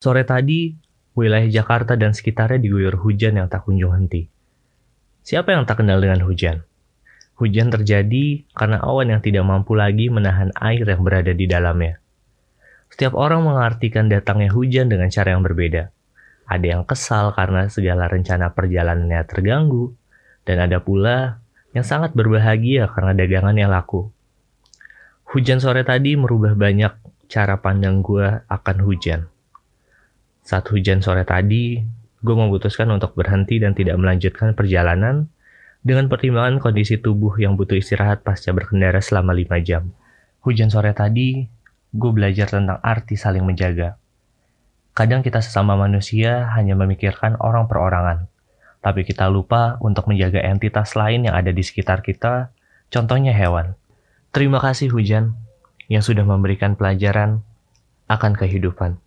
Sore tadi, wilayah Jakarta dan sekitarnya diguyur hujan yang tak kunjung henti. Siapa yang tak kenal dengan hujan? Hujan terjadi karena awan yang tidak mampu lagi menahan air yang berada di dalamnya. Setiap orang mengartikan datangnya hujan dengan cara yang berbeda. Ada yang kesal karena segala rencana perjalanannya terganggu, dan ada pula yang sangat berbahagia karena dagangannya laku. Hujan sore tadi merubah banyak cara pandang gue akan hujan. Saat hujan sore tadi, gue memutuskan untuk berhenti dan tidak melanjutkan perjalanan dengan pertimbangan kondisi tubuh yang butuh istirahat pasca berkendara selama 5 jam. Hujan sore tadi, gue belajar tentang arti saling menjaga. Kadang kita sesama manusia hanya memikirkan orang perorangan, tapi kita lupa untuk menjaga entitas lain yang ada di sekitar kita, contohnya hewan. Terima kasih hujan yang sudah memberikan pelajaran akan kehidupan.